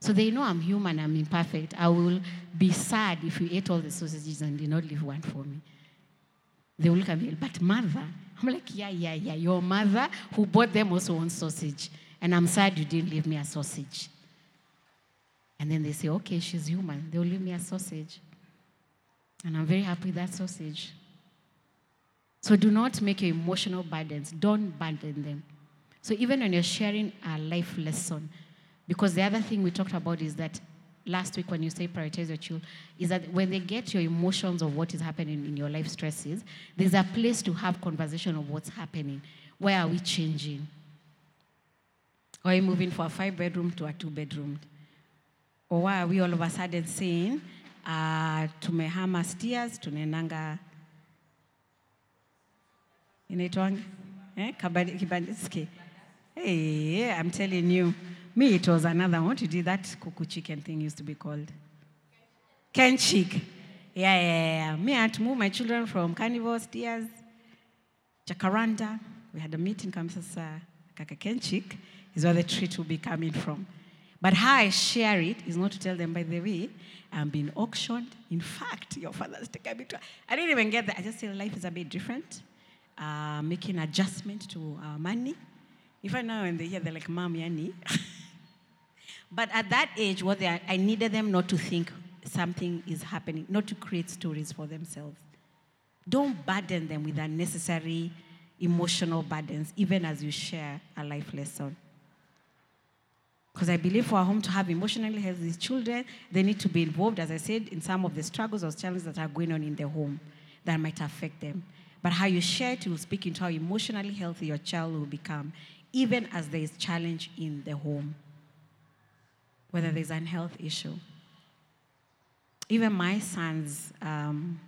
So they know I'm human, I'm imperfect. I will be sad if you ate all the sausages and did not leave one for me. They will look at me, but mother, I'm like, yeah, yeah, yeah. Your mother who bought them also wants sausage. And I'm sad you didn't leave me a sausage. And then they say, okay, she's human. They'll leave me a sausage. And I'm very happy with that sausage. So do not make your emotional burdens, don't burden them. So even when you're sharing a life lesson, because the other thing we talked about is that last week when you say prioritize your children, is that when they get your emotions of what is happening in your life stresses, there's a place to have conversation of what's happening. Where are we changing? Are you moving from a five bedroom to a two bedroom? Or why are we all of a sudden saying, uh, tumehama stairs, tunaendanga inaitwanga eh? Hey, I'm telling you, me it was another one. You did that kuku chicken thing used to be called? Kenchik. Yeah, yeah, yeah. Me, I had to move my children from Carnival Steers, Jacaranda. We had a meeting, Kamsasa, Kaka Kenchik is where the treat will be coming from. But how I share it is not to tell them, by the way, I'm being auctioned. In fact, your father's taking me to. I didn't even get that. I just say life is a bit different. Uh, making adjustment to our money. If I know when they hear, they're like, Mom, yani. But at that age, what they are, I needed them not to think something is happening, not to create stories for themselves. Don't burden them with unnecessary emotional burdens, even as you share a life lesson. Because I believe for a home to have emotionally healthy children, they need to be involved, as I said, in some of the struggles or challenges that are going on in the home that might affect them. But how you share it will speak into how emotionally healthy your child will become, even as there is challenge in the home, whether there's an health issue. Even my son's um,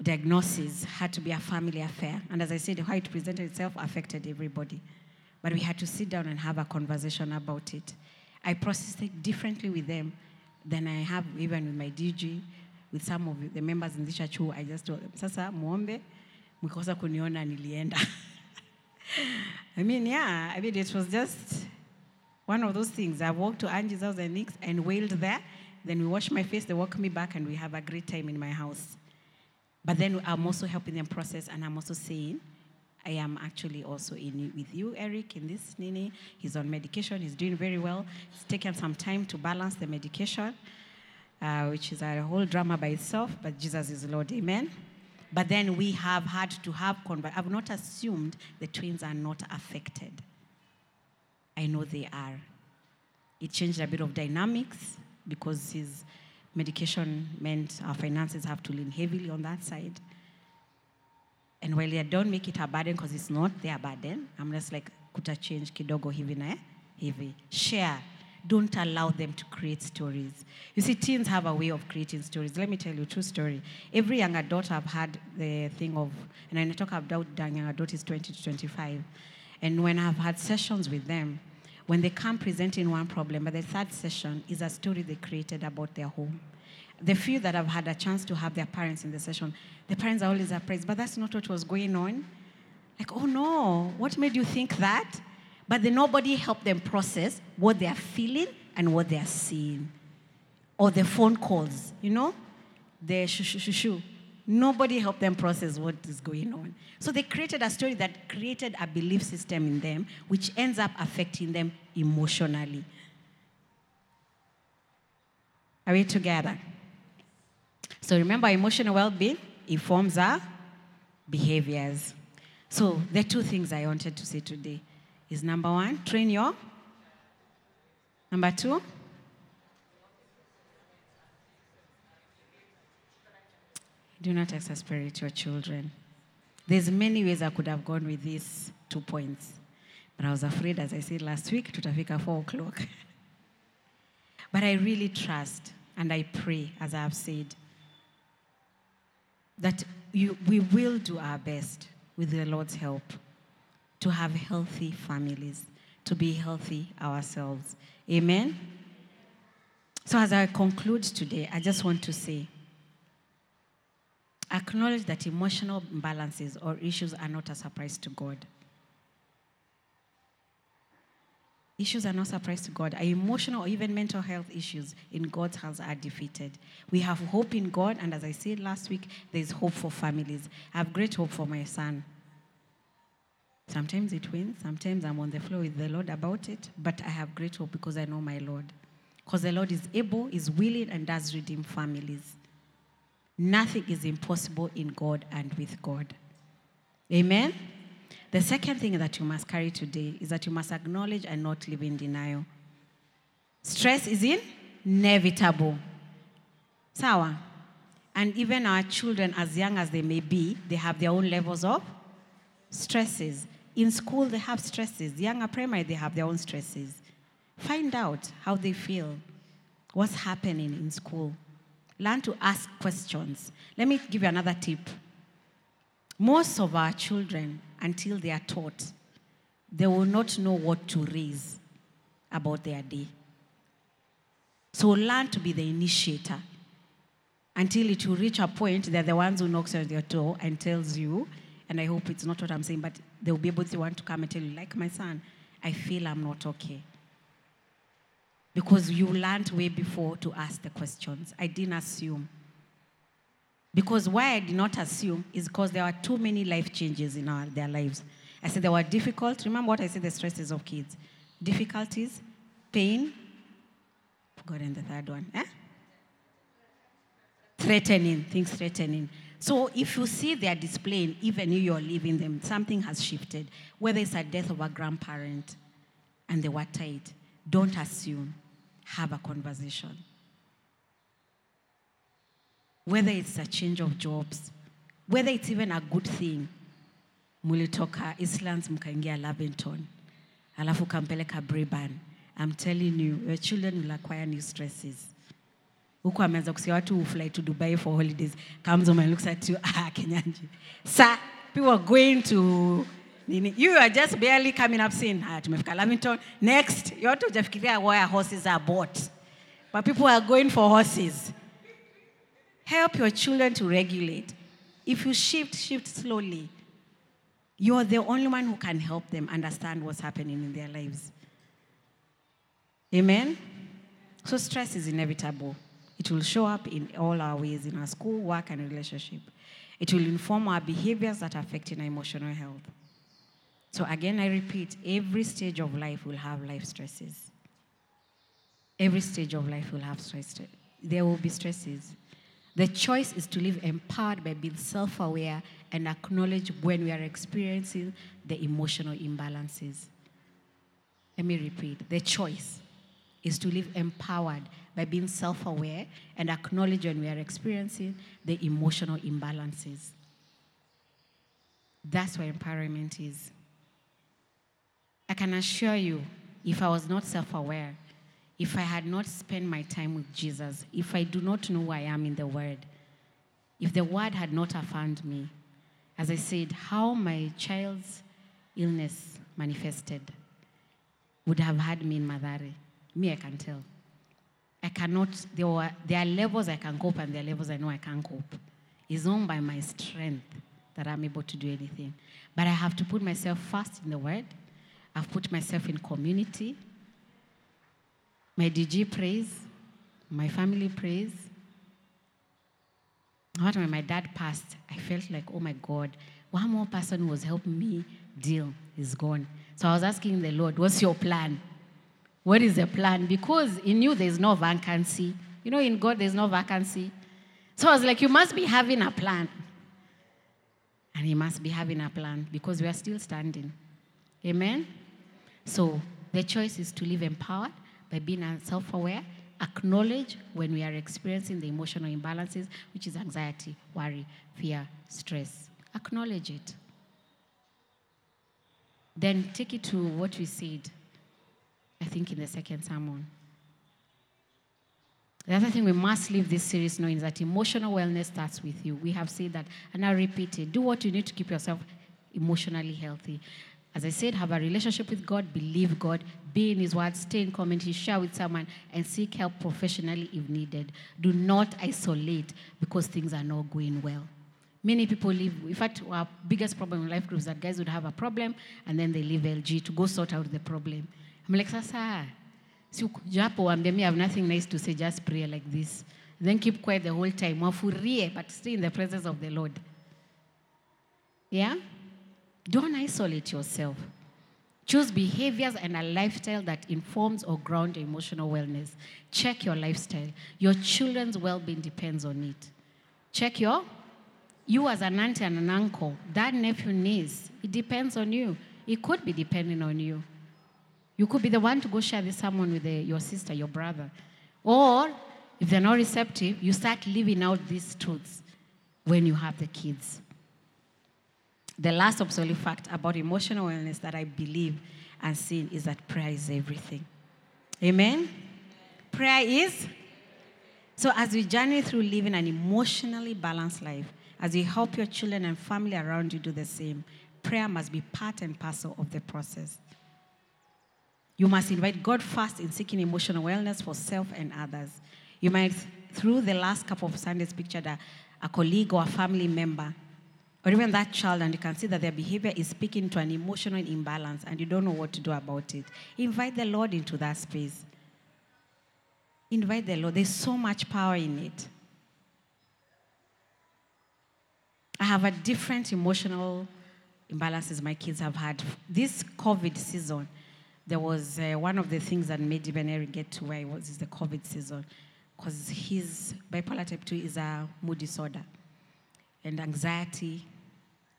diagnosis had to be a family affair. And as I said, how it presented itself affected everybody. But we had to sit down and have a conversation about it. I processed it differently with them than I have even with my DG, with some of the members in this church who I just told them, sasa muombe, mkikosa kuniona nilienda. I mean, yeah, I mean, it was just one of those things. I walked to Angie's house and Nick's and wailed there. Then we wash my face, they walk me back, and we have a great time in my house. But then I'm also helping them process, and I'm also saying, I am actually also in with you, Eric, in this Nini. He's on medication, he's doing very well. It's taken some time to balance the medication, uh, which is a whole drama by itself, but Jesus is Lord, amen. But then we have had to have I've not assumed the twins are not affected. I know they are. It changed a bit of dynamics because his medication meant our finances have to lean heavily on that side. And while I don't make it a burden because it's not their burden, I'm just like, kuta change kidogo hivi na hivi. Share. Don't allow them to create stories. You see, teens have a way of creating stories. Let me tell you a true story. Every young adult I've had the thing of, and when I talk about young adult is 20 to 25. And when I've had sessions with them, when they come presenting one problem, but the third session is a story they created about their home. The few that have had a chance to have their parents in the session, the parents are always surprised, but that's not what was going on. Like, oh no, what made you think that? But then nobody helped them process what they are feeling and what they are seeing. Or the phone calls, you know? The shoo shoo shoo shoo. Nobody helped them process what is going on. So they created a story that created a belief system in them, which ends up affecting them emotionally. Are we together? So remember, emotional well being informs our behaviors. So the two things I wanted to say today is number one, train your. Number two, do not exasperate your children. There's many ways I could have gone with these two points. But I was afraid, as I said last week, tutafika four o'clock. but I really trust and I pray, as I have said, that you, we will do our best with the Lord's help to have healthy families, to be healthy ourselves. Amen? So, as I conclude today, I just want to say acknowledge that emotional imbalances or issues are not a surprise to God. Issues are not surprise to God. Our emotional or even mental health issues in God's hands are defeated. We have hope in God, and as I said last week, there's hope for families. I have great hope for my son. Sometimes it wins, sometimes I'm on the floor with the Lord about it, but I have great hope because I know my Lord. Because the Lord is able, is willing, and does redeem families. Nothing is impossible in God and with God. Amen? The second thing that you must carry today is that you must acknowledge and not live in denial. Stress is inevitable. Sawa. And even our children, as young as they may be, they have their own levels of stresses. In school, they have stresses. Younger primary, they have their own stresses. Find out how they feel, what's happening in school. Learn to ask questions. Let me give you another tip. Most of our children, until they are taught, they will not know what to raise about their day. So learn to be the initiator until it will reach a point they're the ones who knocks on your door and tells you, and I hope it's not what I'm saying, but they'll be able to want to come and tell you, like my son, I feel I'm not okay. Because you learned way before to ask the questions. I didn't assume. Because why I did not assume is because there were too many life changes in our, their lives. I said they were difficult. Remember what I said the stresses of kids? Difficulties, pain, forgotten the third one. Eh? Threatening, things threatening. So if you see they are displaying, even if you're leaving them, something has shifted. Whether it's a death of a grandparent and they were tight, don't assume. Have a conversation whether it's a change of jobs, whether it's even a good thing. Mulitoka Eastlands mkaingia Lavington, alafu kampeleka Braeburn. I'm telling you, your children will acquire new stresses. Huko ameanza kusikia watu fly to Dubai for holidays. Comes home and looks at you, ah, Kenyanji. Sir, people are going to nini. You are just barely coming up saying, ah, tumefika Lavington. Next, yote hujafikiria where horses are bought. But people are going for horses. Help your children to regulate. If you shift, shift slowly. You're the only one who can help them understand what's happening in their lives. Amen? So, stress is inevitable. It will show up in all our ways in our school, work, and relationship. It will inform our behaviors that affect our emotional health. So, again, I repeat every stage of life will have life stresses. Every stage of life will have stress. There will be stresses. The choice is to live empowered by being self aware and acknowledge when we are experiencing the emotional imbalances. Let me repeat the choice is to live empowered by being self aware and acknowledge when we are experiencing the emotional imbalances. That's what empowerment is. I can assure you, if I was not self aware, if I had not spent my time with Jesus, if I do not know who I am in the Word, if the Word had not affirmed me, as I said, how my child's illness manifested would have had me in Mathare. Me, I can tell. I cannot, there, were, there are levels I can cope and there are levels I know I can't cope. It's not by my strength that I'm able to do anything. But I have to put myself first in the Word. I've put myself in community. My DG prays, my family prays. What when my dad passed, I felt like, oh my God, one more person who was helping me deal is gone. So I was asking the Lord, what's your plan? What is the plan? Because in you there's no vacancy. You know, in God, there's no vacancy. So I was like, You must be having a plan. And He must be having a plan because we are still standing. Amen? So the choice is to live empowered by being self aware, acknowledge when we are experiencing the emotional imbalances, which is anxiety, worry, fear, stress. Acknowledge it. Then take it to what we said, I think, in the second sermon. The other thing we must leave this series knowing is that emotional wellness starts with you. We have said that, and I repeat it. Do what you need to keep yourself emotionally healthy. As I said, have a relationship with God, believe God, be in His Word, stay in community, share with someone, and seek help professionally if needed. Do not isolate because things are not going well. Many people leave. In fact, our biggest problem in life groups that guys would have a problem and then they leave LG to go sort out the problem. I'm like, Sasa, japo I have nothing nice to say, just pray like this. Then keep quiet the whole time. But stay in the presence of the Lord. Yeah? Don't isolate yourself. Choose behaviors and a lifestyle that informs or grounds emotional wellness. Check your lifestyle. Your children's well being depends on it. Check your you as an auntie and an uncle, that nephew niece, it depends on you. It could be depending on you. You could be the one to go share this someone with the, your sister, your brother. Or if they're not receptive, you start living out these truths when you have the kids. The last absolute fact about emotional wellness that I believe and see is that prayer is everything. Amen? Prayer is. So, as we journey through living an emotionally balanced life, as you help your children and family around you do the same, prayer must be part and parcel of the process. You must invite God first in seeking emotional wellness for self and others. You might, through the last couple of Sundays, picture a, a colleague or a family member, or even that child, and you can see that their behavior is speaking to an emotional imbalance and you don't know what to do about it. Invite the Lord into that space. Invite the Lord. There's so much power in it. I have a different emotional imbalances my kids have had. This COVID season, there was uh, one of the things that made even Eric get to where he was is the COVID season. Because his bipolar type 2 is a mood disorder. And anxiety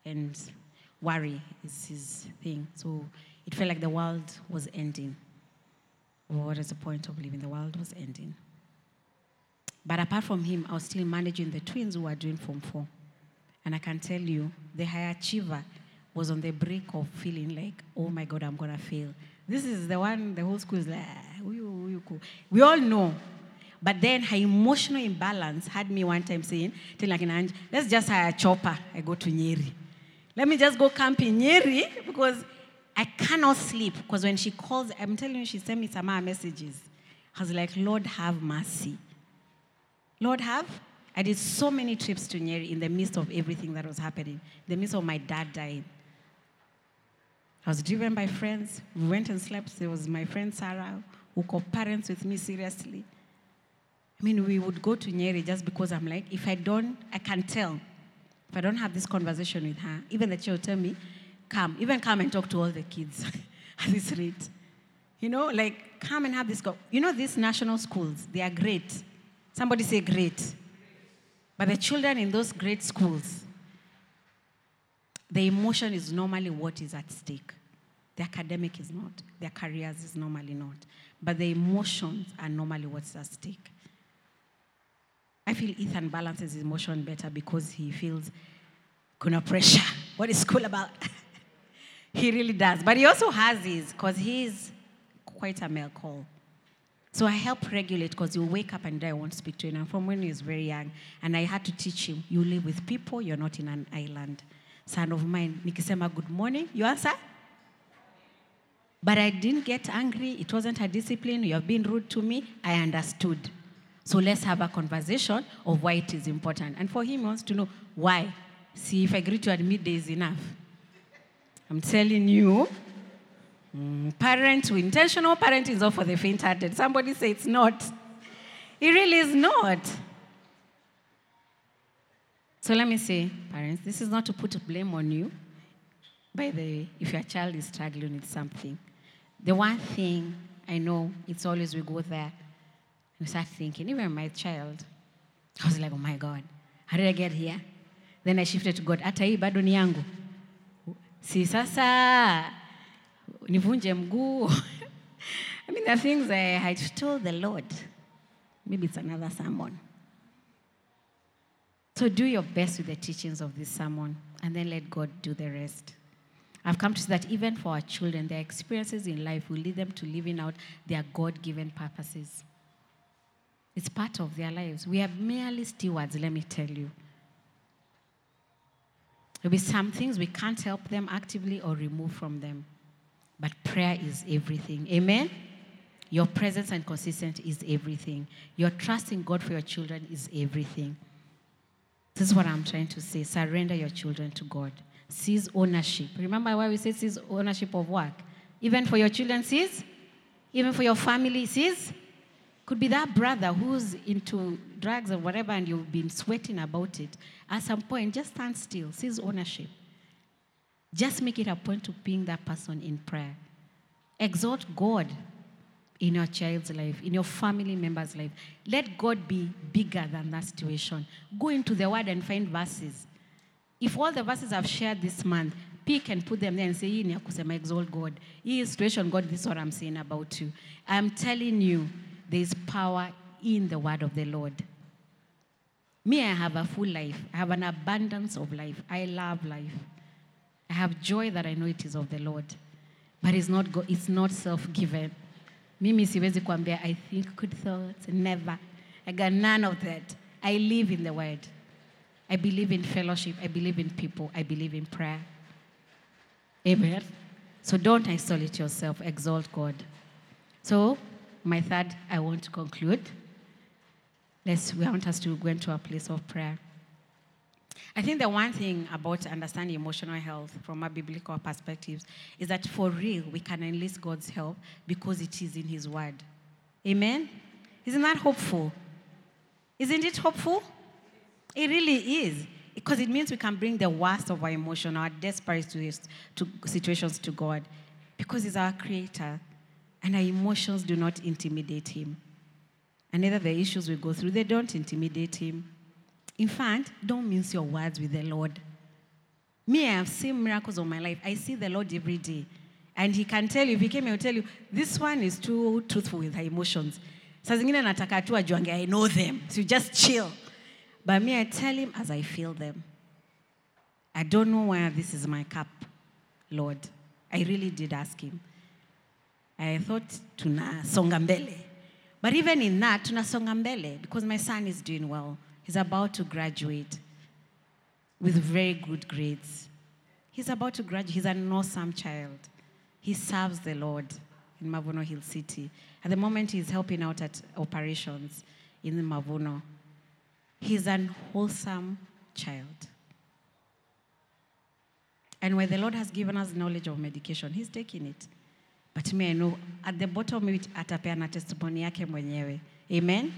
and worry is his thing. So it felt like the world was ending. what is the point of living? The world was ending. But apart from him, I was still managing the twins who were doing Form 4. And I can tell you, the high achiever was on the brink of feeling like, oh my God, I'm going to fail. This is the one the whole school is like, ah, we all know. But then her emotional imbalance had me one time saying, let's just hire a chopper. I go to Nyeri. Let me just go camp in Nyeri because I cannot sleep. Because when she calls, I'm telling you, she sent me some messages. I was like, Lord, have mercy. Lord, have I did so many trips to Nyeri in the midst of everything that was happening, in the midst of my dad dying. I was driven by friends. We went and slept. There was my friend Sarah who co-parents with me seriously. I mean, we would go to Nyeri just because I'm like, if I don't, I can tell. If I don't have this conversation with her, even the child will tell me, come, even come and talk to all the kids at this rate. You know, like, come and have this. Go- you know, these national schools, they are great. Somebody say great. But the children in those great schools, the emotion is normally what is at stake. The academic is not. Their careers is normally not. But the emotions are normally what's at stake. I feel Ethan balances his emotion better because he feels kuna pressure. What is school about? he really does. But he also has his, because he's quite a male call. So I help regulate because he'll wake up and I won't speak to him. And from when he was very young, and I had to teach him, you live with people, you're not in an island. Son of mine, nikisema good morning, you answer? But I didn't get angry. It wasn't a discipline. You have been rude to me. I understood. So let's have a conversation of why it is important. And for him, he wants to know why. See, if I agree to admit midday is enough. I'm telling you, Mm, parent, intentional parenting is all for the faint-hearted. Somebody say it's not. It really is not. So let me say, parents, this is not to put blame on you. By the way, if your child is struggling with something, the one thing I know, it's always we go there. You start thinking, even my child, I was like, oh my God, how did I get here? Then I shifted to God. Hata hii bado ni yangu. Si sasa nivunje mguu. I mean, the things I had told the Lord. Maybe it's another sermon. So do your best with the teachings of this sermon and then let God do the rest. I've come to see that even for our children, their experiences in life will lead them to living out their God given purposes. It's part of their lives. We are merely stewards, let me tell you. There'll be some things we can't help them actively or remove from them. But prayer is everything. Amen? Your presence and consistency is everything. Your trust in God for your children is everything. This is what I'm trying to say. Surrender your children to God. Seize ownership. Remember why we say seize ownership of work? Even for your children, seize? Even for your family, seize? Could be that brother who's into drugs or whatever and you've been sweating about it. At some point, just stand still, seize ownership. Just make it a point to being that person in prayer. Exalt God in your child's life, in your family member's life. Let God be bigger than that situation. Go into the word and find verses. If all the verses I've shared this month, pick and put them there and say, hii ni ya exalt God. Hii situation, God, this is what I'm saying about you. I'm telling you, there is power in the word of the Lord. Me, I have a full life. I have an abundance of life. I love life. I have joy that I know it is of the Lord. But it's not, go- it's not self-given. Mimi siwezi kuambia, I think good thoughts. Never. I got none of that. I live in the word. I believe in fellowship. I believe in people. I believe in prayer. Amen. So don't isolate yourself. Exalt God. So, my third, I want to conclude. Let's, we want us to go into a place of prayer. I think the one thing about understanding emotional health from a biblical perspective is that for real, we can enlist God's help because it is in His Word. Amen? Isn't that hopeful? Isn't it hopeful? It really is. Because it means we can bring the worst of our emotion, our desperate situ- to situations to God. Because He's our Creator. And our emotions do not intimidate Him. And either the issues we go through, they don't intimidate Him. In fact, don't mince your words with the Lord. Me, I have seen miracles of my life. I see the Lord every day. And He can tell you, if He came, He will tell you, this one is too truthful with her emotions. Saa I know them. So just chill. But me, I tell Him as I feel them. I don't know where this is my cup, Lord. I really did ask Him. I thought tunasonga mbele. But even in that, tunasonga mbele because my son is doing well. He's about to graduate with very good grades. He's about to graduate. He's an awesome child. He serves the Lord in Mavuno Hill City. At the moment, he's helping out at operations in Mavuno. He's an wholesome child. And when the Lord has given us knowledge of medication, he's taking it. But me, I know at the bottom it, atapeana testimony yake mwenyewe. Amen?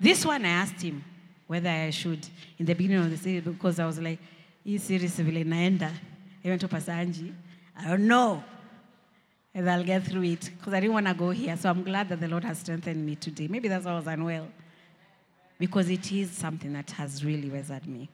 This one, I asked him whether I should, in the beginning of the series, because I was like, hii series vile inaenda. I went to Pasanji. I don't know whether I'll get through it because I didn't want to go here. So I'm glad that the Lord has strengthened me today. Maybe that's why I was unwell. Because it is something that has really weathered me.